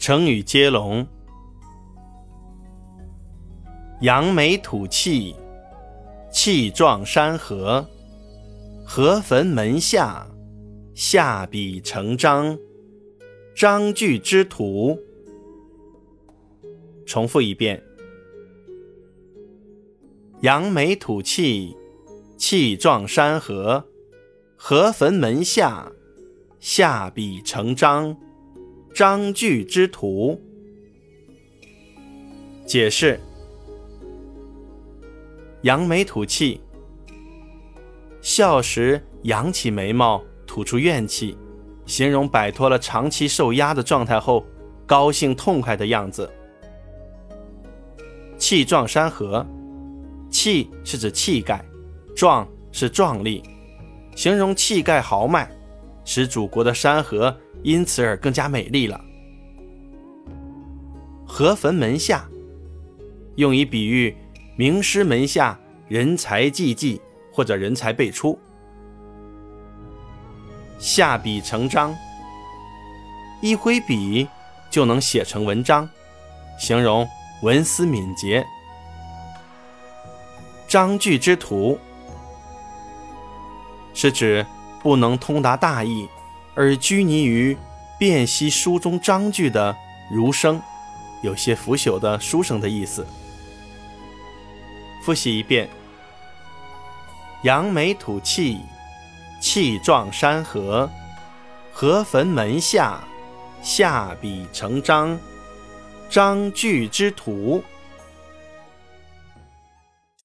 成语接龙：扬眉吐气，气壮山河；河汾门下，下笔成章。章句之徒。重复一遍：扬眉吐气，气壮山河；河汾门下，下笔成章。章句之图。解释：扬眉吐气，笑时扬起眉毛，吐出怨气，形容摆脱了长期受压的状态后，高兴痛快的样子。气壮山河，气是指气概，壮是壮丽，形容气概豪迈，使祖国的山河。因此而更加美丽了。河汾门下，用以比喻名师门下人才济济或者人才辈出。下笔成章，一挥笔就能写成文章，形容文思敏捷。章句之图，是指不能通达大意。而拘泥于辨析书中章句的儒生，有些腐朽的书生的意思。复习一遍：扬眉吐气，气壮山河；河汾门下，下笔成章。章句之徒。